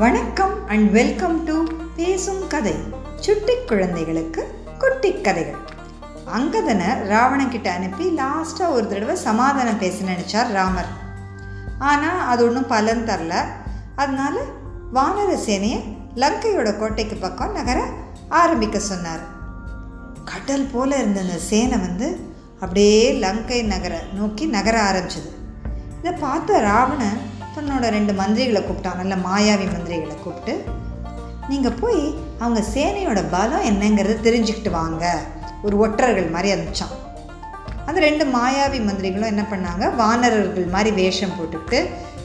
வணக்கம் and welcome to பேசும் கதை சுட்டி குழந்தைகளுக்கு குட்டி கதைகள். அங்கதனை ராவணக்கிட்ட அனுப்பி லாஸ்ட்டாக ஒரு தடவை சமாதானம் பேச நினச்சார் ராமர். ஆனால் அது ஒன்றும் பலன் தரல. அதனால வானர சேனையை லங்கையோட கோட்டைக்கு பக்கம் நகர ஆரம்பிக்க சொன்னார். கடல் போல இருந்த அந்த சேனை வந்து அப்படியே லங்கை நகர நோக்கி நகர ஆரம்பிச்சது. இதை பார்த்த ராவணன் தன்னோட ரெண்டு மந்திரிகளை கூப்பிட்டான் நல்ல மாயாவி மந்திரிகளை கூப்பிட்டு நீங்கள் போய் அவங்க சேனையோட பலம் என்னங்கிறத தெரிஞ்சுக்கிட்டு வாங்க. ஒரு ஒற்றர்கள் மாதிரி அனுப்பிச்சான். அந்த ரெண்டு மாயாவி மந்திரிகளும் என்ன பண்ணாங்க? வானரர்கள் மாதிரி வேஷம் போட்டுக்கிட்டு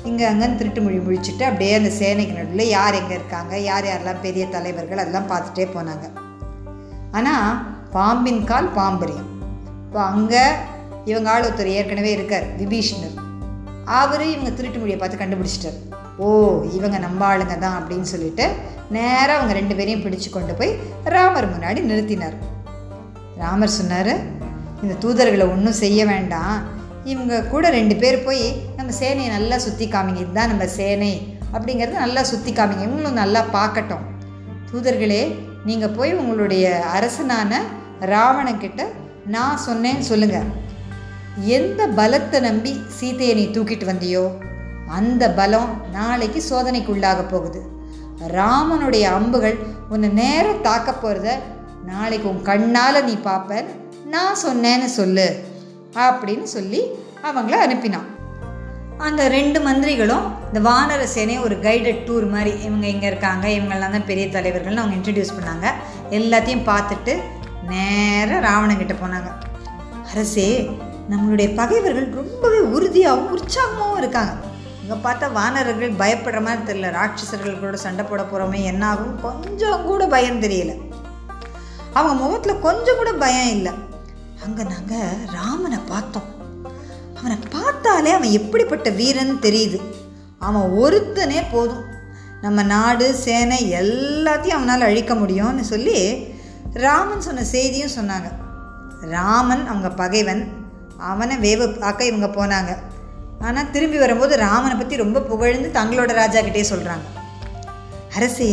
இங்கே அங்கேன்னு திருட்டு மொழி முழிச்சிட்டு அப்படியே அந்த சேனைக்கு நடுவில் யார் எங்கே இருக்காங்க? யார் யாரெல்லாம் பெரிய தலைவர்கள்? அதெல்லாம் பார்த்துட்டே போனாங்க. ஆனால் பாம்பின் கால் பாம்பரியம். இப்போ அங்கே இவங்க ஆள் ஒருத்தர் ஏற்கனவே இருக்கார் விபீஷ்ணர். அவர் இவங்க திருட்டு மொழியை பார்த்து கண்டுபிடிச்சிட்டார். ஓ இவங்க நம்ம ஆளுங்க தான் அப்படின்னு சொல்லிட்டு நேராக அவங்க ரெண்டு பேரையும் பிடிச்சு கொண்டு போய் ராமர் முன்னாடி நிறுத்தினார். ராமர் சொன்னார் இந்த தூதர்களை ஒன்றும் செய்ய வேண்டாம். இவங்க கூட ரெண்டு பேர் போய் நம்ம சேனையை நல்லா சுற்றி காமிங்க. இதுதான் நம்ம சேனை. அப்படிங்கிறத நல்லா சுற்றி காமிங்க. இவங்களும் நல்லா பார்க்கட்டும். தூதர்களே நீங்கள் போய் உங்களுடைய அரசனான ராவணக்கிட்ட நான் சொன்னேன்னு சொல்லுங்கள் எந்த பலத்தை நம்பி சீதையை நீ தூக்கிட்டு வந்தியோ அந்த பலம் நாளைக்கு சோதனைக்குள்ளாக போகுது. ராமனுடைய அம்புகள் உன்னை நேரம் தாக்க போகிறத நாளைக்கு உன் கண்ணால் நீ பார்ப்ப நான் சொன்னேன்னு சொல்லு அப்படின்னு சொல்லி அவங்கள அனுப்பினான். அந்த ரெண்டு மந்திரிகளும் இந்த வானர சேனை ஒரு கைடட் டூர் மாதிரி இவங்க எங்கே இருக்காங்க இவங்கெல்லாம் தான் பெரிய தலைவர்கள்னு அவங்க இன்ட்ரடியூஸ் பண்ணாங்க. எல்லாத்தையும் பார்த்துட்டு நேராக ராவணங்கிட்ட போனாங்க. அரசே நம்மளுடைய பகைவர்கள் ரொம்பவே உறுதியாகவும் உற்சாகமாகவும் இருக்காங்க. இங்கே பார்த்தா வானரர்கள் பயப்படுற மாதிரி தெரியல. ராட்சசர்கள் கூட சண்டை போட போகிறோமே என்ன ஆகும்? கொஞ்சம் கூட பயம் தெரியல. அவங்க முகத்தில் கொஞ்சம் கூட பயம் இல்லை. அங்கே நாங்கள் ராமனை பார்த்தோம். அவனை பார்த்தாலே அவன் எப்படிப்பட்ட வீரன் தெரியுது. அவன் ஒருத்தனே போதும். நம்ம நாடு சேனை எல்லாத்தையும் அவனால் அழிக்க முடியும்னு சொல்லி ராமன் சொன்ன செய்தியும் சொன்னாங்க. ராமன் அவங்க பகைவன். அவனை வேவு பார்க்க இவங்க போனாங்க. ஆனால் திரும்பி வரும்போது ராமனை பற்றி ரொம்ப புகழ்ந்து தங்களோட ராஜா கிட்டே சொல்கிறாங்க அரசே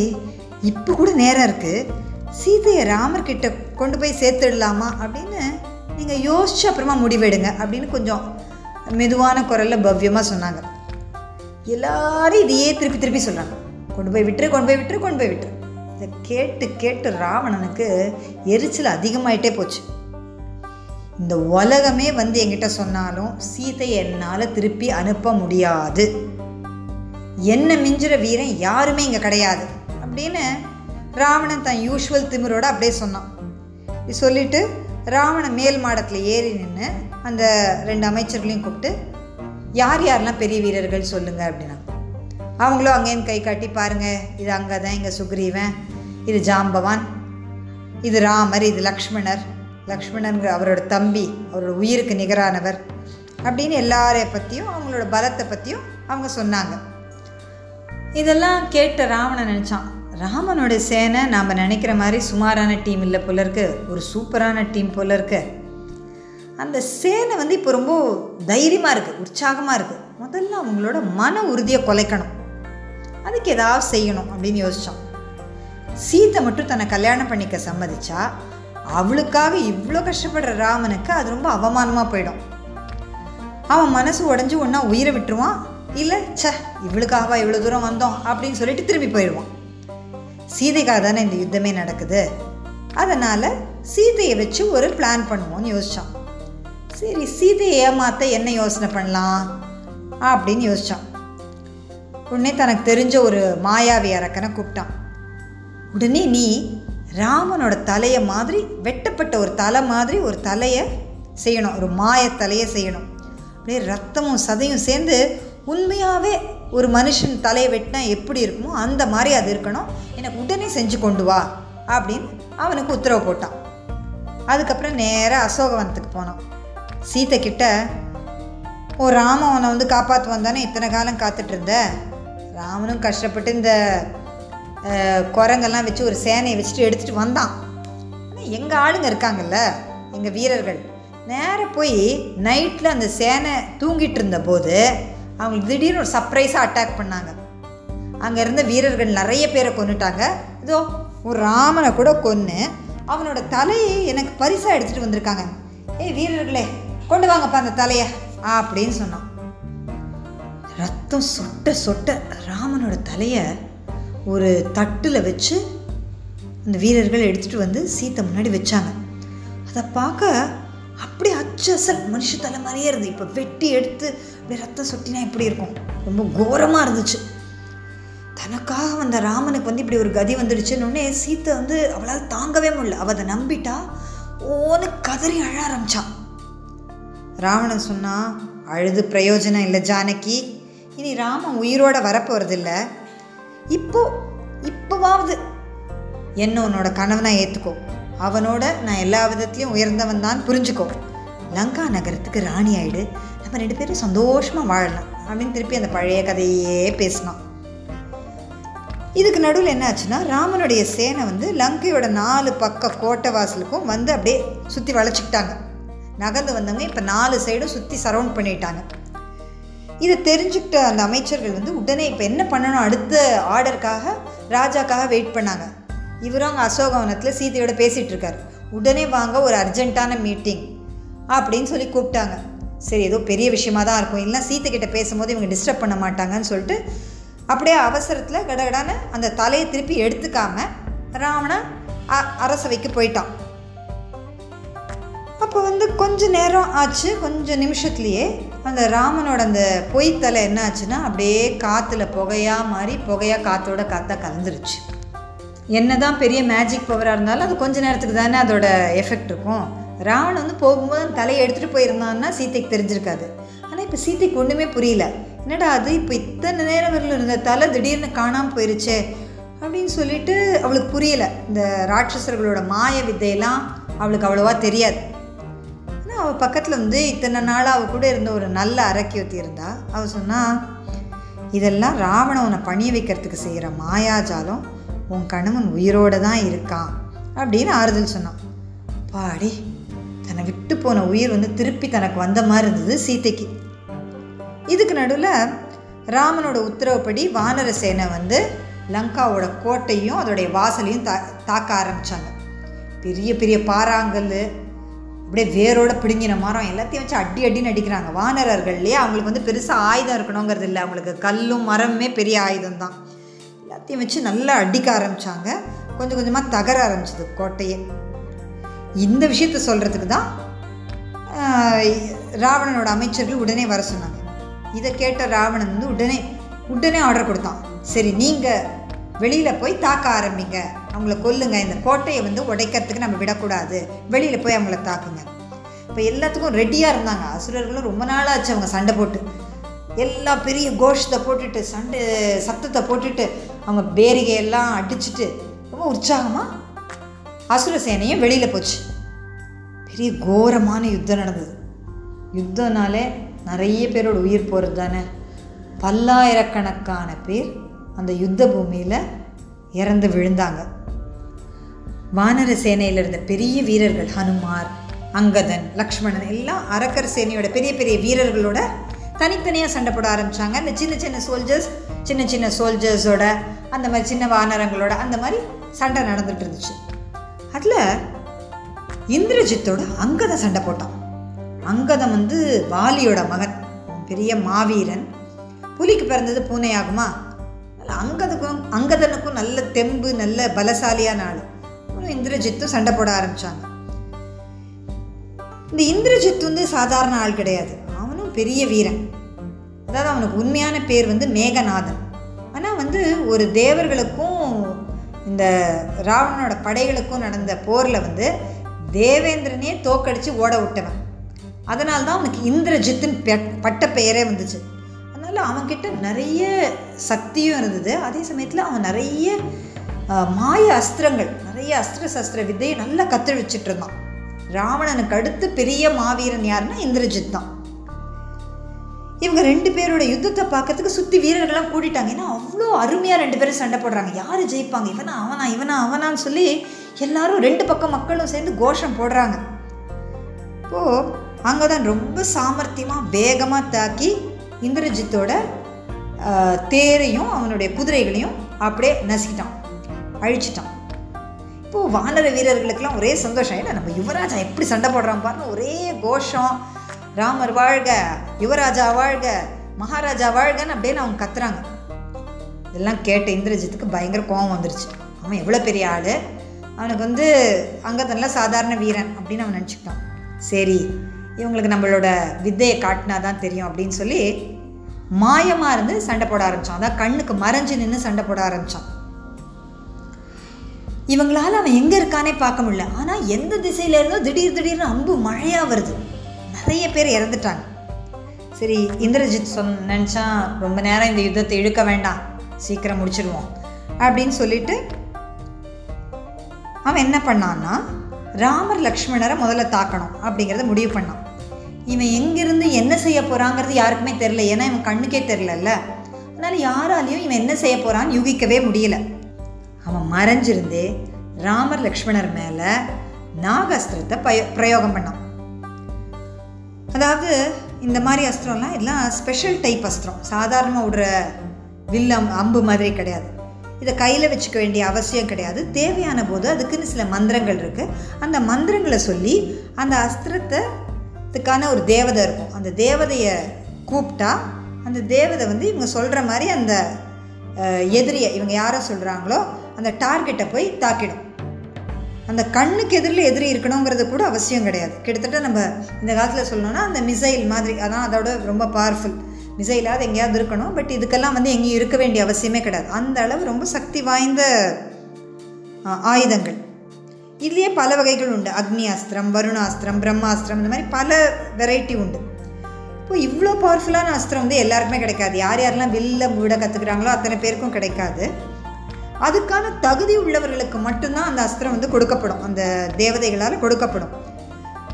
இப்போ கூட நேரம் இருக்குது சீதையை ராமர்கிட்ட கொண்டு போய் சேர்த்துடலாமா அப்படின்னு நீங்கள் யோசிச்சு அப்புறமா முடிவெடுங்க அப்படின்னு கொஞ்சம் மெதுவான குரலில் பவ்யமாக சொன்னாங்க. எல்லாரும் இதையே திருப்பி திருப்பி சொல்கிறாங்க கொண்டு போய் விட்டுரு கொண்டு போய் விட்டுரு கொண்டு போய் விட்டுரு. இதை கேட்டு கேட்டு ராவணனுக்கு எரிச்சல் அதிகமாயிட்டே போச்சு. இந்த உலகமே வந்து என்கிட்ட சொன்னாலும் சீத்தை என்னால் திருப்பி அனுப்ப முடியாது. என்ன மிஞ்சுற வீரன் யாருமே இங்கே கிடையாது. அப்படின்னு ராவணன் தன் யூஷுவல் திமிரோட அப்படியே சொன்னான். இப்படி சொல்லிட்டு ராவணன் மேல் மாடத்தில் ஏறி நின்று அந்த ரெண்டு அமைச்சர்களையும் கூப்பிட்டு யார் யாரெல்லாம் பெரிய வீரர்கள் சொல்லுங்கள் அப்படின்னா. அவங்களும் அங்கேயும் கை காட்டி பாருங்கள் இது அங்கே தான் இங்கே சுக்ரீவன் இது ஜாம்பவான் இது ராமர் இது லக்ஷ்மணர் லக்ஷ்மணனுங்கிற அவரோட தம்பி அவரோட உயிருக்கு நிகரானவர் அப்படின்னு எல்லாரை பற்றியும் அவங்களோட பலத்தை பற்றியும் அவங்க சொன்னாங்க. இதெல்லாம் கேட்ட ராவணன் நினச்சான் ராமனோட சேனை நாம் நினைக்கிற மாதிரி சுமாரான டீம் இல்லை போல இருக்கு ஒரு சூப்பரான டீம் போல இருக்கு. அந்த சேனை வந்து இப்போ ரொம்ப தைரியமாக இருக்குது உற்சாகமாக இருக்குது முதல்ல அவங்களோட மன உறுதியை குலைக்கணும். அதுக்கு ஏதாவது செய்யணும் அப்படின்னு யோசித்தான் சீத்தை மட்டும் தன்னை கல்யாணம் பண்ணிக்க சம்மதிச்சா அவளுக்காக இவ்வளோ கஷ்டப்படுற ராமனுக்கு அது ரொம்ப அவமானமாக போயிடும். அவன் மனசு உடஞ்சி ஒன்றா உயிரை விட்டுருவான். இல்லை ச இவளுக்காகவா இவ்வளோ தூரம் வந்தோம் அப்படின்னு சொல்லிட்டு திரும்பி போயிடுவான். சீதைக்காக தானே இந்த யுத்தமே நடக்குது. அதனால் சீதையை வச்சு ஒரு பிளான் பண்ணுவோன்னு யோசித்தான் சரி சீதையை ஏமாற்ற என்ன யோசனை பண்ணலாம் அப்படின்னு யோசித்தான் உடனே தனக்கு தெரிஞ்ச ஒரு மாயாவி அரக்கனை கூப்பிட்டான். உடனே நீ ராமனோட தலையை மாதிரி வெட்டப்பட்ட ஒரு தலை மாதிரி ஒரு தலையை செய்யணும். ஒரு மாய தலையை செய்யணும். அப்படியே ரத்தமும் சதையும் சேர்ந்து உண்மையாகவே ஒரு மனுஷன் தலையை வெட்டினா எப்படி இருக்குமோ அந்த மாதிரி அது இருக்கணும். எனக்கு உடனே செஞ்சு கொண்டு வா அப்படின்னு அவனுக்கு உத்தரவு போட்டான். அதுக்கப்புறம் நேராக அசோகவனத்துக்கு போனான். சீத்தை கிட்ட ஓ ராமன் அவனை வந்து காப்பாற்று வந்தானே இத்தனை காலம் காத்துட்ருந்த ராமனும் கஷ்டப்பட்டு இந்த குரங்கெல்லாம் வச்சு ஒரு சேனையை வச்சுட்டு எடுத்துகிட்டு வந்தான். ஆனால் எங்கள் ஆளுங்க இருக்காங்கல்ல எங்கள் வீரர்கள் நேராக போய் நைட்டில் அந்த சேனை தூங்கிட்டு இருந்தபோது அவங்களுக்கு திடீர்னு ஒரு சர்ப்ரைஸாக அட்டாக் பண்ணாங்க. அங்கே இருந்த வீரர்கள் நிறைய பேரை கொன்னுட்டாங்க. இதோ ஒரு ராமனை கூட கொன்று அவனோட தலையை எனக்கு பரிசாக எடுத்துகிட்டு வந்திருக்காங்க. ஏய் வீரர்களே கொண்டு வாங்கப்பா அந்த தலையை அப்படின்னு சொன்னான். ரத்தம் சொட்ட சொட்ட ராமனோட தலையை ஒரு தட்டில் வச்சு அந்த வீரர்கள் எடுத்துகிட்டு வந்து சீத்தை முன்னாடி வச்சாங்க. அதை பார்க்க அப்படியே அச்சசல் மனுஷ தலை மாதிரியே இருந்தது. இப்போ வெட்டி எடுத்து அப்படியே ரத்தம் சொட்டினா எப்படி இருக்கும்? ரொம்ப கோரமாக இருந்துச்சு. தனக்காக வந்த ராமனுக்கு வந்து இப்படி ஒரு கதி வந்துடுச்சுன்னு சீத்தை வந்து அவளால் தாங்கவே முடியல. அவள் அதை நம்பிட்டா ஓன்னு கதறி அழ ஆரம்பிச்சான் ராவணன் சொன்னால் அழுது பிரயோஜனம் இல்லை ஜானகி. இனி ராமன் உயிரோட வரப்போகிறதில்லை இப்போ இப்போவாவது. என்ன உன்னோட கணவனை ஏற்றுக்கோ அவனோட நான் எல்லா விதத்திலையும் உயர்ந்தவன் தான் புரிஞ்சுக்கோ. லங்கா நகரத்துக்கு ராணி ஆயிடு. நம்ம ரெண்டு பேரும் சந்தோஷமாக வாழலாம். அப்படின்னு திருப்பி அந்த பழைய கதையே பேசினான். இதுக்கு நடுவில் என்ன ஆச்சுன்னா ராமனுடைய சேனை வந்து லங்கையோட நாலு பக்க கோட்டை வாசலுக்கும் வந்து அப்படியே சுற்றி வளைச்சிக்கிட்டாங்க. நகர்ந்து வந்தவங்க இப்போ நாலு சைடும் சுற்றி சரவுண்ட் பண்ணிட்டாங்க. இதை தெரிஞ்சுக்கிட்ட அந்த அமைச்சர்கள் வந்து உடனே இப்போ என்ன பண்ணணும் அடுத்த ஆர்டருக்காக ராஜாக்காக வெயிட் பண்ணாங்க. இவரும் அங்கே அசோகவனத்தில் சீதையோட பேசிகிட்டு இருக்காரு. உடனே வாங்க ஒரு அர்ஜென்ட்டான மீட்டிங் அப்படின்னு சொல்லி கூப்பிட்டாங்க. சரி ஏதோ பெரிய விஷயமா தான் இருக்கும். இல்லை சீத்தை பேசும்போது இவங்க டிஸ்டர்ப் பண்ண மாட்டாங்கன்னு சொல்லிட்டு அப்படியே அவசரத்தில் கடகடான அந்த தலையை திருப்பி எடுத்துக்காம ராவணன் அ- அரசவைக்கு போயிட்டான். அப்போ வந்து கொஞ்ச நேரம் ஆச்சு கொஞ்சம் நிமிஷத்துலேயே அந்த ராமனோட அந்த பொய்த்தலை என்ன ஆச்சுன்னா அப்படியே காற்றுல புகையாக மாறி புகையாக காற்றோட காற்றா கலந்துருச்சு. என்னதான் பெரிய மேஜிக் பவராக இருந்தாலும் அது கொஞ்ச நேரத்துக்கு தானே அதோட எஃபெக்ட் இருக்கும். ராவணன் வந்து போகும்போது அந்த தலையை எடுத்துகிட்டு போயிருந்தான்னா சீதைக்கு தெரிஞ்சிருக்காது. ஆனால் இப்போ சீதைக்கு ஒன்றுமே புரியல. என்னடா அது? இப்போ இத்தனை நேரம் வரல இருந்த தலை திடீர்னு காணாமல் போயிருச்சே அப்படின்னு சொல்லிட்டு அவளுக்கு புரியலை. இந்த ராட்சசர்களோட மாய வித்தையெல்லாம் அவளுக்கு அவ்வளோவா தெரியாது. அவள் பக்கத்தில் வந்து இத்தனை நாளாக அவள் கூட இருந்த ஒரு நல்ல அரக்கியத்தி இருந்தா. அவள் சொன்னா இதெல்லாம் ராவணன் உன்னை பணிய வைக்கிறதுக்கு செய்கிற மாயாஜாலம் உன் கணவன் உயிரோட தான் இருக்கான் அப்படின்னு ஆறுதல் சொன்னான். பாடி தன்னை விட்டு போன உயிர் வந்து திருப்பி தனக்கு வந்த மாதிரி இருந்தது சீதைக்கு இதுக்கு நடுவில் ராமனோட உத்தரவுப்படி வானர சேனை வந்து லங்காவோட கோட்டையும் அதோடைய வாசலையும் தா தாக்க ஆரம்பித்தாங்க பெரிய பெரிய பாறாங்கல் அப்படியே வேரோட பிடுங்கின மரம் எல்லாத்தையும் வச்சு அடி அடின்னு அடிக்கிறாங்க. வானரர்கள்லேயே அவங்களுக்கு வந்து பெருசாக ஆயுதம் இருக்கணுங்கிறது இல்லை. அவங்களுக்கு கல்லும் மரமுமே பெரிய ஆயுதம் தான் எல்லாத்தையும் வச்சு நல்லா அடிக்க ஆரம்பித்தாங்க கொஞ்சம் கொஞ்சமாக தகர ஆரம்பிச்சது கோட்டையே. இந்த விஷயத்த சொல்கிறதுக்கு தான் ராவணனோட அமைச்சர்கள் உடனே வர சொன்னாங்க. இதை கேட்ட ராவணன் வந்து உடனே உடனே ஆர்டர் கொடுத்தான். சரி நீங்கள் வெளியில் போய் தாக்க ஆரம்பிங்க. அவங்கள கொல்லுங்க. இந்த கோட்டையை வந்து உடைக்கிறதுக்கு நம்ம விடக்கூடாது. வெளியில் போய் அவங்கள தாக்குங்க. இப்போ எல்லாத்துக்கும் ரெடியாக இருந்தாங்க. அசுரர்களும் ரொம்ப நாளாச்சு அவங்க சண்டை போட்டு. எல்லா பெரிய கோஷத்தை போட்டுட்டு சண்டை சத்தத்தை போட்டுட்டு அவங்க பேரிகையெல்லாம் அடிச்சுட்டு ரொம்ப உற்சாகமாக அசுர சேனையும் வெளியில் போச்சு. பெரிய கோரமான யுத்தம் நடந்தது. யுத்தம்னாலே நிறைய பேரோட உயிர் போகிறது தானே? பல்லாயிரக்கணக்கான பேர் அந்த யுத்த பூமியில் இறந்து விழுந்தாங்க. வானர சேனையில் இருந்த பெரிய வீரர்கள் ஹனுமார் அங்கதன் லக்ஷ்மணன் எல்லாம் அரக்கர் சேனையோட பெரிய பெரிய வீரர்களோட தனித்தனியாக சண்டை போட ஆரம்பித்தாங்க அந்த சின்ன சின்ன சோல்ஜர்ஸ் சின்ன சின்ன சோல்ஜர்ஸோட அந்த மாதிரி சின்ன வானரங்களோட அந்த மாதிரி சண்டை நடந்துட்டு இருந்துச்சு. அதில் இந்திரஜித்தோட அங்கதன் சண்டை போட்டான். அங்கதம் வந்து வாலியோட மகன் பெரிய மாவீரன். புலிக்கு பிறந்தது பூனை ஆகுமா அங்கதுக்கும் அங்கதனுக்கும் நல்ல தெம்பு நல்ல பலசாலியான ஆள். இந்திரஜித்தும் சண்டை போட ஆரம்பிச்சாங்க. இந்த இந்திரஜித் வந்து சாதாரண ஆள் கிடையாது. அவனும் பெரிய வீரன். அதாவது அவனுக்கு உண்மையான பேர் வந்து மேகநாதன். ஆனால் வந்து ஒரு தேவர்களுக்கும் இந்த ராவணனோட படைகளுக்கும் நடந்த போரில் வந்து தேவேந்திரனே தோக்கடித்து ஓட விட்டவன். அதனால தான் அவனுக்கு இந்திரஜித்துன்னு பட்ட பெயரே வந்துச்சு. அதனால் அவன்கிட்ட நிறைய சக்தியும் இருந்தது. அதே சமயத்தில் அவன் நிறைய மாய அஸ்திரங்கள் நிறைய அஸ்திர சஸ்திர வித்தையை நல்லா கத்தழிச்சிட்டு இருந்தான் ராவணனுக்கு அடுத்து பெரிய மாவீரன் யாருன்னா இந்திரஜித் தான். இவங்க ரெண்டு பேரோட யுத்தத்தை பார்க்கறதுக்கு சுற்றி வீரர்கள்லாம் கூட்டிட்டாங்க ஏன்னா அவ்வளோ அருமையாக ரெண்டு பேரும் சண்டை போடுறாங்க. யார் ஜெயிப்பாங்க? இவனா அவனா இவனா அவனான்னு சொல்லி எல்லாரும் ரெண்டு பக்கம் மக்களும் சேர்ந்து கோஷம் போடுறாங்க. இப்போது அங்கே தான் ரொம்ப சாமர்த்தியமாக வேகமாக தாக்கி இந்திரஜித்தோட தேரையும் அவனுடைய குதிரைகளையும் அப்படியே நசுக்கிட்டான். அழிச்சிட்டான். இப்போது வானர வீரர்களுக்கெல்லாம் ஒரே சந்தோஷம். ஏன்னா நம்ம யுவராஜா எப்படி சண்டை போடுறான் பாருங்க. ஒரே கோஷம். ராமர் வாழ்க யுவராஜா வாழ்க மகாராஜா வாழ்கன்னு அப்படின்னு அவங்க கத்துறாங்க. இதெல்லாம் கேட்ட இந்திரஜித்துக்கு பயங்கர கோபம் வந்துருச்சு. அவன் எவ்வளோ பெரிய ஆள்? அவனுக்கு வந்து அங்கதன்ல சாதாரண வீரன் அப்படின்னு அவன் நினச்சிக்கிட்டான். சரி இவங்களுக்கு நம்மளோட வித்தையை காட்டினா தான் தெரியும் அப்படின்னு சொல்லி மாயமாக இருந்து சண்டை போட ஆரம்பித்தான் அதான் கண்ணுக்கு மறைஞ்சு நின்று சண்டை போட ஆரம்பித்தான் இவங்களால் அவன் எங்கே இருக்கானே பார்க்க முடியல. ஆனால் எந்த திசையிலேருந்தோ திடீர் திடீர்னு அம்பு மழையாக வருது. நிறைய பேர் இறந்துட்டாங்க. சரி இந்திரஜித் சொன் நினச்சா ரொம்ப நேரம் இந்த யுத்தத்தை இழுக்க வேண்டாம். சீக்கிரம் முடிச்சிடுவோம் அப்படின்னு சொல்லிட்டு அவன் என்ன பண்ணான்னா ராமர் லக்ஷ்மணரை முதல்ல தாக்கணும் அப்படிங்கிறத முடிவு பண்ணான். இவன் எங்கிருந்து என்ன செய்ய போகிறாங்கிறது யாருக்குமே தெரில ஏன்னா இவன் கண்ணுக்கே தெரிலல்ல அதனால் யாராலையும் இவன் என்ன செய்ய போகிறான்னு யூகிக்கவே முடியல. அவன் மறைஞ்சிருந்தே ராமர் லக்ஷ்மணர் மேலே நாகாஸ்திரத்தை பய பிரயோகம் பண்ணான். அதாவது இந்த மாதிரி அஸ்திரம்லாம் இதெல்லாம் ஸ்பெஷல் டைப் அஸ்திரம். சாதாரணமாக விடுற வில்லம் அம்பு மாதிரி கிடையாது. இதை கையில் வச்சுக்க வேண்டிய அவசியம் கிடையாது. தேவையான போது அதுக்குன்னு சில மந்திரங்கள் இருக்குது அந்த மந்திரங்களை சொல்லி அந்த அஸ்திரத்துக்கான ஒரு தேவதை இருக்கும். அந்த தேவதையை கூப்பிட்டா அந்த தேவதை வந்து இவங்க சொல்கிற மாதிரி அந்த எதிரியை இவங்க யாரை சொல்கிறாங்களோ அந்த டார்கெட்டை போய் தாக்கிடும். அந்த கண்ணுக்கு எதிரில் எதிரி இருக்கணுங்கிறது கூட அவசியம் கிடையாது. கிட்டத்தட்ட நம்ம இந்த காலத்தில் சொல்லணும்னா அந்த மிசைல் மாதிரி அதான் அதோட ரொம்ப பவர்ஃபுல் மிசைலாவது எங்கேயாவது இருக்கணும் பட் இதுக்கெல்லாம் வந்து எங்கேயும் இருக்க வேண்டிய அவசியமே கிடையாது. அந்த அளவு ரொம்ப சக்தி வாய்ந்த ஆயுதங்கள். இதுலேயே பல வகைகள் உண்டு. அக்னி அஸ்திரம் வருணாஸ்திரம் பிரம்மாஸ்திரம் இந்த மாதிரி பல வெரைட்டி உண்டு. இப்போ இவ்வளோ பவர்ஃபுல்லான அஸ்திரம் வந்து எல்லாருக்குமே கிடைக்காது. யார் யாரெல்லாம் வில்ல விட கற்றுக்குறாங்களோ அத்தனை பேருக்கும் கிடைக்காது. அதுக்கான தகுதி உள்ளவர்களுக்கு மட்டும்தான் அந்த அஸ்திரம் வந்து கொடுக்கப்படும். அந்த தேவதைகளால் கொடுக்கப்படும்.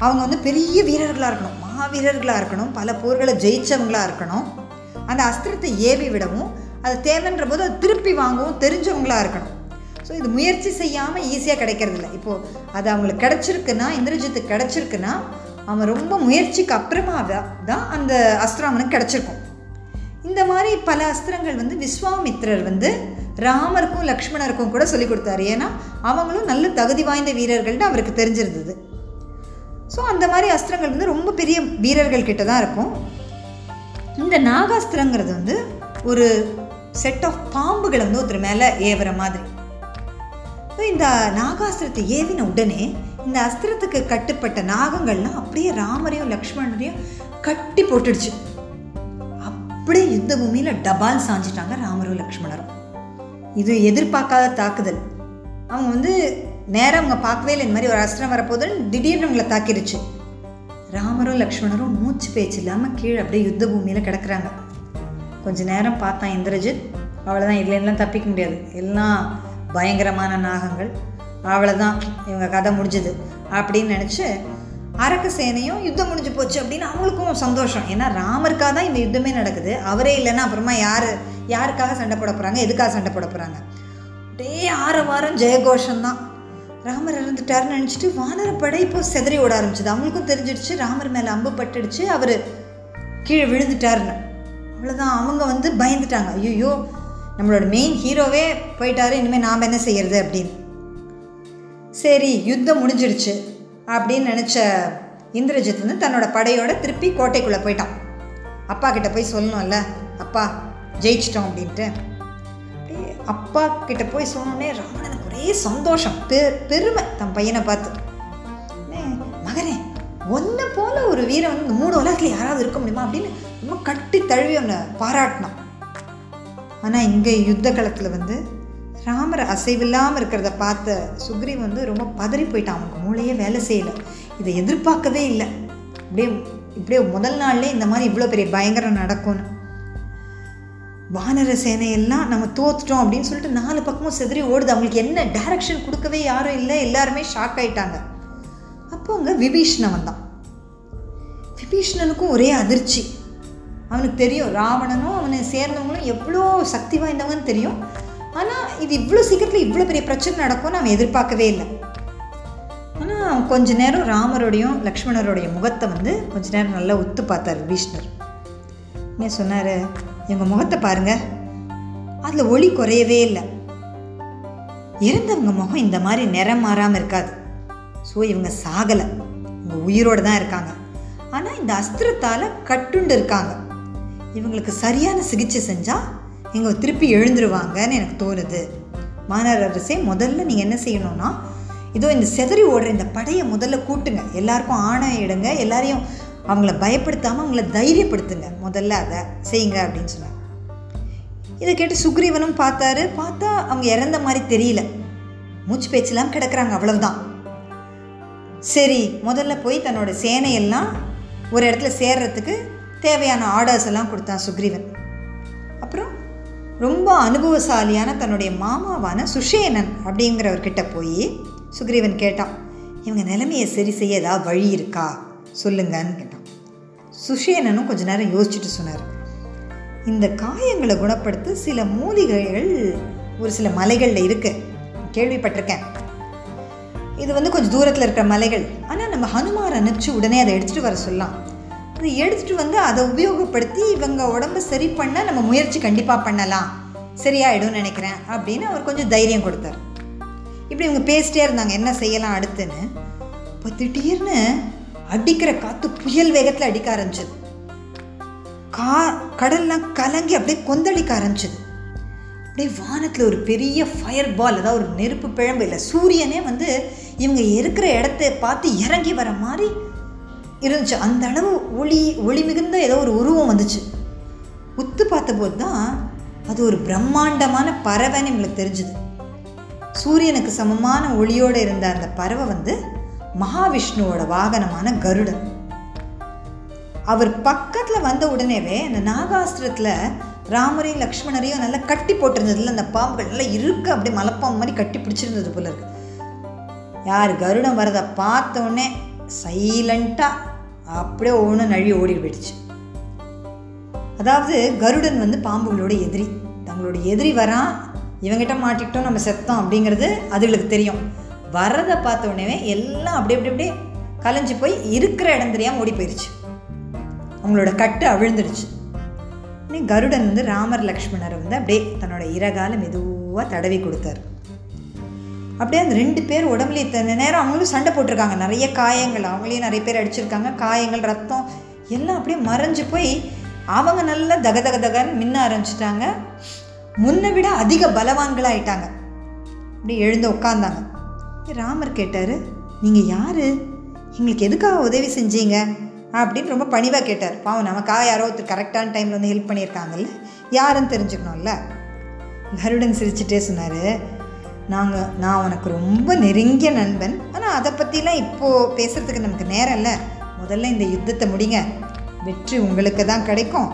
அவங்க வந்து பெரிய வீரர்களாக இருக்கணும். மாவீரர்களாக இருக்கணும். பல போர்களை ஜெயித்தவங்களாக இருக்கணும். அந்த அஸ்திரத்தை ஏவி விடவும் அது தேவைன்ற போது அதை திருப்பி வாங்கவும் தெரிஞ்சவங்களாக இருக்கணும். ஸோ இது முயற்சி செய்யாமல் ஈஸியாக கிடைக்கிறது இல்லை இப்போது அது அவங்களுக்கு கிடச்சிருக்குன்னா இந்திரஜித்துக்கு கிடச்சிருக்குன்னா அவன் ரொம்ப முயற்சிக்கு அப்புறமா தான் அந்த அஸ்திரம் அவனுக்கு கிடச்சிருக்கும். இந்த மாதிரி பல அஸ்திரங்கள் வந்து விஸ்வாமித்திரர் வந்து ராமருக்கும் லக்ஷ்மணருக்கும் கூட சொல்லி கொடுத்தாரு. ஏன்னா அவங்களும் நல்ல தகுதி வாய்ந்த வீரர்கள்னு அவருக்கு தெரிஞ்சிருந்தது. ஸோ அந்த மாதிரி அஸ்திரங்கள் வந்து ரொம்ப பெரிய வீரர்கள் கிட்ட தான் இருக்கும். இந்த நாகாஸ்திரங்கிறது வந்து ஒரு செட் ஆஃப் பாம்புகளை வந்து ஒருத்தர் மேலே ஏவுற மாதிரி. ஸோ இந்த நாகாஸ்திரத்தை ஏவின உடனே இந்த அஸ்திரத்துக்கு கட்டுப்பட்ட நாகங்கள்லாம் அப்படியே ராமரையும் லக்ஷ்மணரையும் கட்டி போட்டுடுச்சு. அப்படியே யுத்த பூமியில் டபால் சாஞ்சிட்டாங்க ராமரும் லக்ஷ்மணரும். இது எதிர்பார்க்காத தாக்குதல். அவங்க வந்து நேரம் அவங்க பார்க்கவே இல்லை. இந்த மாதிரி ஒரு அஸ்திரம் வரப்போதுன்னு திடீர்னு அவங்கள தாக்கிடுச்சு. ராமரும் லக்ஷ்மணரும் மூச்சு பேச்சு இல்லாமல் கீழே அப்படியே யுத்த பூமியில் கிடக்குறாங்க. கொஞ்ச நேரம் பார்த்தான் இந்திரஜித். அவ்வளோதான் இதுலேருந்துலாம் தப்பிக்க முடியாது. எல்லாம் பயங்கரமான நாகங்கள். அவ்வளோதான் இவங்க கதை முடிஞ்சுது அப்படின்னு நினச்சி அரக்க சேனையும் யுத்தம் முடிஞ்சு போச்சு அப்படின்னு அவங்களுக்கும் சந்தோஷம். ஏன்னா ராமருக்காக தான் இந்த யுத்தமே நடக்குது. அவரே இல்லைன்னா அப்புறமா யார் யாருக்காக சண்டை போட போகிறாங்க எதுக்காக சண்டை போட போகிறாங்க அப்படியே ஆற வாரம் ஜெயகோஷம் தான். ராமர் இறந்துட்டாருன்னு நினச்சிட்டு வானரப்படை இப்போ செதறி ஓட ஆரம்பிச்சது. அவங்களுக்கும் தெரிஞ்சிடுச்சு ராமர் மேலே அம்பு பட்டுடுச்சு அவர் கீழே விழுந்துட்டாருன்னு. அவ்வளோதான் அவங்க வந்து பயந்துட்டாங்க. ஐயோ நம்மளோட மெயின் ஹீரோவே போயிட்டாரு இனிமேல் நாம் என்ன செய்யறது அப்படின்னு. சரி யுத்தம் முடிஞ்சிடுச்சு. அப்படின்னு நினச்ச இந்திரஜித் வந்து தன்னோட படையோட திருப்பி கோட்டைக்குள்ளே போயிட்டான். அப்பா கிட்ட போய் சொல்லணும்ல அப்பா ஜெயிச்சிட்டோம் அப்படின்ட்டு. அப்படியே அப்பா கிட்ட போய் சொன்னோடனே ராவணனுக்கு ஒரே சந்தோஷம். பெ பெருமை. தன் பையனை பார்த்து மகனே ஒன்றை போல ஒரு வீரன் வந்து இந்த மூணு உலகத்தில் யாராவது இருக்க முடியுமா? அப்படின்னு ரொம்ப கட்டி தழுவி அவனை பாராட்டினான். ஆனால் இங்கே யுத்த காலத்தில் வந்து ராமர் அசைவில்லாமல் இருக்கிறத பார்த்த சுக்ரீவ் வந்து ரொம்ப பதறி போயிட்டான். அவனுக்கு மூளையே வேலை செய்யலை. இதை எதிர்பார்க்கவே இல்லை. அப்படியே இப்படியே முதல் நாள்லேயே இந்த மாதிரி இவ்வளோ பெரிய பயங்கரம் நடக்கும்னு. வானர சேனையெல்லாம் நம்ம தோத்துட்டோம் அப்படின்னு சொல்லிட்டு நாலு பக்கமும் செதறி ஓடுது. அவங்களுக்கு என்ன டைரக்ஷன் கொடுக்கவே யாரும் இல்லை. எல்லாருமே ஷாக் ஆயிட்டாங்க. அப்போ அங்கே விபீஷ்ணன் வந்தான். விபீஷ்ணனுக்கும் ஒரே அதிர்ச்சி. அவனுக்கு தெரியும் ராவணனும் அவனை சேர்ந்தவங்களும் எவ்வளோ சக்தி வாய்ந்தவங்கன்னு தெரியும். ஆனால் இது இவ்வளோ சீக்கிரத்தில் இவ்வளோ பெரிய பிரச்சனை நடக்கும் அவன் எதிர்பார்க்கவே இல்லை. ஆனால் கொஞ்ச நேரம் ராமரோடையும் லக்ஷ்மணரோடைய முகத்தை வந்து கொஞ்ச நேரம் நல்லா ஒத்து பார்த்தார் விபீஷ்ணர் என்ன சொன்னார் இவங்க முகத்தை பாருங்க. அதில் ஒளி குறையவே இல்லை. இறந்தவங்க முகம் இந்த மாதிரி நிறம் மாறாமல் இருக்காது. ஸோ இவங்க சாகலை. இவங்க உயிரோடு தான் இருக்காங்க. ஆனால் இந்த அஸ்திரத்தால் கட்டுண்டு இருக்காங்க. இவங்களுக்கு சரியான சிகிச்சை செஞ்சால் இவங்க திருப்பி எழுந்துருவாங்கன்னு எனக்கு தோணுது. மாநகர அரசே முதல்ல நீங்கள் என்ன செய்யணும்னா இதோ இந்த செதறி ஓடுற இந்த படையை முதல்ல கூட்டுங்க. எல்லாருக்கும் ஆணை இடுங்க. எல்லாரையும் அவங்கள பயப்படுத்தாமல் அவங்கள தைரியப்படுத்துங்க. முதல்ல அதை செய்யுங்க அப்படின்னு சொன்னாங்க. இதை கேட்டு சுக்ரீவனும் பார்த்தாரு. பார்த்தா அவங்க இறந்த மாதிரி தெரியல. மூச்சு பேச்செல்லாம் கிடக்குறாங்க அவ்வளவுதான். சரி முதல்ல போய் தன்னோட சேனையெல்லாம் ஒரு இடத்துல சேர்றதுக்கு தேவையான ஆர்டர்ஸ் எல்லாம் கொடுத்தான் சுக்ரீவன். அப்புறம் ரொம்ப அனுபவசாலியான தன்னுடைய மாமாவான சுஷேனன் அப்படிங்கிறவர்கிட்ட போய் சுக்ரீவன் கேட்டான் இவங்க நிலைமையை சரி செய்ய ஏதாவது வழி இருக்கா? சொல்லுங்கன்னு கேட்டான். சுஷேனனும் கொஞ்ச நேரம் யோசிச்சுட்டு சொன்னார் இந்த காயங்களை குணப்படுத்த சில மூலிகைகள் ஒரு சில மலைகளில் இருக்குது கேள்விப்பட்டிருக்கேன். இது வந்து கொஞ்சம் தூரத்தில் இருக்கிற மலைகள். ஆனால் நம்ம ஹனுமார் அனுப்பிச்சு உடனே அதை எடுத்துகிட்டு வர சொல்லலாம். அதை எடுத்துகிட்டு வந்து அதை உபயோகப்படுத்தி இவங்க உடம்ப சரி பண்ண நம்ம முயற்சி கண்டிப்பாக பண்ணலாம். சரியாயிடும்னு நினைக்கிறேன் அப்படின்னு அவர் கொஞ்சம் தைரியம் கொடுத்தார். இப்படி இவங்க பேசிட்டே இருந்தாங்க என்ன செய்யலாம் அடுத்துன்னு. இப்போ திடீர்னு அடிக்கிற காற்று புயல் வேகத்தில் அடிக்க ஆரம்பிச்சது. கா கடல்லாம் கலங்கி அப்படியே கொந்தளிக்க ஆரம்பிச்சது. அப்படியே வானத்தில் ஒரு பெரிய ஃபயர் பால் அதாவது ஒரு நெருப்பு பிழம்பு இல்லை சூரியனே வந்து இவங்க இருக்கிற இடத்த பார்த்து இறங்கி வர மாதிரி இருந்துச்சு. அந்த அளவு ஒளி ஒளி மிகுந்த ஏதோ ஒரு உருவம் வந்துச்சு. உத்து பார்த்தபோது தான் அது ஒரு பிரம்மாண்டமான பறவைன்னு எங்களுக்கு தெரிஞ்சுது. சூரியனுக்கு சமமான ஒளியோடு இருந்த அந்த பறவை வந்து மகாவிஷ்ணுவோட வாகனமான கருடன். அவர் பக்கத்தில் வந்த உடனேவே அந்த நாகாஸ்திரத்தில் ராமரையும் லக்ஷ்மணரையும் நல்லா கட்டி போட்டிருந்ததுல அந்த பாம்புகள் நல்லா இருக்க அப்படியே மலப்பாம்பு மாதிரி கட்டி பிடிச்சிருந்தது போல இருக்கு. யார் கருடன் வரதை பார்த்த உடனே சைலண்ட்டாக அப்படியே ஒவ்வொன்றும் நழுவி ஓடி போயிடுச்சு. அதாவது கருடன் வந்து பாம்புகளோட எதிரி. தங்களோட எதிரி வரான் இவங்கிட்ட மாட்டிக்கிட்டோம் நம்ம செத்தோம் அப்படிங்கிறது அதுகளுக்கு தெரியும். வர்றதை பார்த்த உடனே எல்லாம் அப்படி அப்படி அப்படியே கலைஞ்சு போய் இருக்கிற இடம் தெரியாமல் ஓடி போயிடுச்சு அவங்களோட கட்டு அவிழ்ந்துடுச்சு. கருடன் வந்து ராமர் லக்ஷ்மணரை வந்து அப்படியே தன்னோட இறகால மெதுவாக தடவி கொடுத்தாரு. அப்படியே அந்த ரெண்டு பேர் உடம்புல இத்தனை நேரம் அவங்களும் சண்டை போட்டிருக்காங்க. நிறைய காயங்கள் அவங்களையும் நிறைய பேர் அடிச்சிருக்காங்க. காயங்கள் ரத்தம் எல்லாம் அப்படியே மறைஞ்சு போய் அவங்க நல்லா தக தக தகன்னு மின்ன ஆரம்பிச்சிட்டாங்க. முன்னை விட அதிக பலவான்களாயிட்டாங்க. அப்படியே எழுந்து உட்காந்தாங்க ராமர் கேட்டார் நீங்கள் யார்? எங்களுக்கு எதுக்காக உதவி செஞ்சீங்க? அப்படின்னு ரொம்ப பணிவாக கேட்டார். பாவம் நமக்காக யாரோ ஒருத்தர் கரெக்டான டைமில் வந்து ஹெல்ப் பண்ணியிருக்காங்கல்ல. யாருன்னு தெரிஞ்சுக்கணும்ல. கருடன் சிரிச்சுட்டே சொன்னார் நாங்கள் நான் உனக்கு ரொம்ப நெருங்கிய நண்பன். ஆனால் அதை பற்றிலாம் இப்போது பேசுகிறதுக்கு நமக்கு நேரம் இல்லை. முதல்ல இந்த யுத்தத்தை முடிங்க. வெற்றி உங்களுக்கு தான் கிடைக்கும்.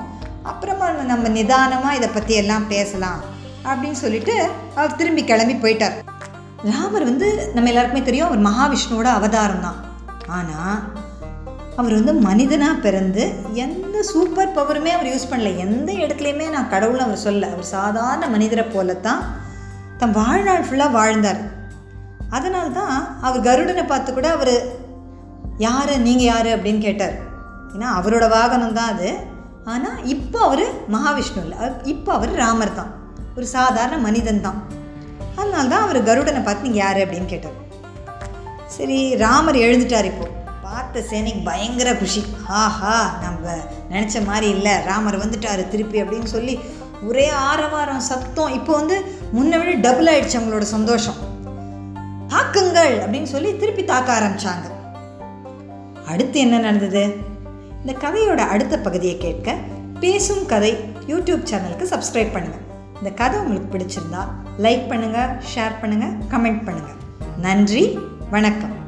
அப்புறமா நம்ம நிதானமாக இதை பற்றி எல்லாம் பேசலாம் அப்படின்னு சொல்லிட்டு அவர் திரும்பி கிளம்பி போயிட்டார். ராமர் வந்து நம்ம எல்லாருக்குமே தெரியும் அவர் மகாவிஷ்ணுவோட அவதாரம் தான். ஆனால் அவர் வந்து மனிதனாக பிறந்து எந்த சூப்பர் பவருமே அவர் யூஸ் பண்ணல. எந்த இடத்துலையுமே நான் கடவுளை அவர் சொல்ல அவர் சாதாரண மனிதரை போல தான் வாழ்நாள் ஃபுல்லாக வாழ்ந்தார். அதனால தான் அவர் கருடனை பார்த்து கூட அவர் யார் நீங்கள் யார்? அப்படின்னு கேட்டார். ஏன்னா அவரோட வாகனம் தான் அது. ஆனால் இப்போ அவர் மகாவிஷ்ணு இல்லை. இப்போ அவர் ராமர் தான். ஒரு சாதாரண மனிதன் தான். அதனால தான் அவர் கருடனை பார்த்து நீங்கள் யார்? அப்படின்னு கேட்டார். சரி ராமர் எழுந்துட்டார் இப்போது பார்த்த சேனைக்கு பயங்கர குஷி. ஆஹா நம்ம நினச்ச மாதிரி இல்லை. ராமர் வந்துட்டார் திருப்பி அப்படின்னு சொல்லி ஒரே ஆரவாரம் சத்தம். இப்போ வந்து முன்ன விட டபுள் ஆயிடுச்சு அவங்களோட சந்தோஷம். தாக்குங்கள் அப்படின்னு சொல்லி திருப்பி தாக்க ஆரம்பிச்சாங்க. அடுத்து என்ன நடந்தது? இந்த கதையோட அடுத்த பகுதியை கேட்க பேசும் கதை யூடியூப் சேனலுக்கு சப்ஸ்கிரைப் பண்ணுங்கள் இந்த கதை உங்களுக்கு பிடிச்சிருந்தா லைக் பண்ணுங்கள் ஷேர் பண்ணுங்கள் கமெண்ட் பண்ணுங்கள் நன்றி வணக்கம்.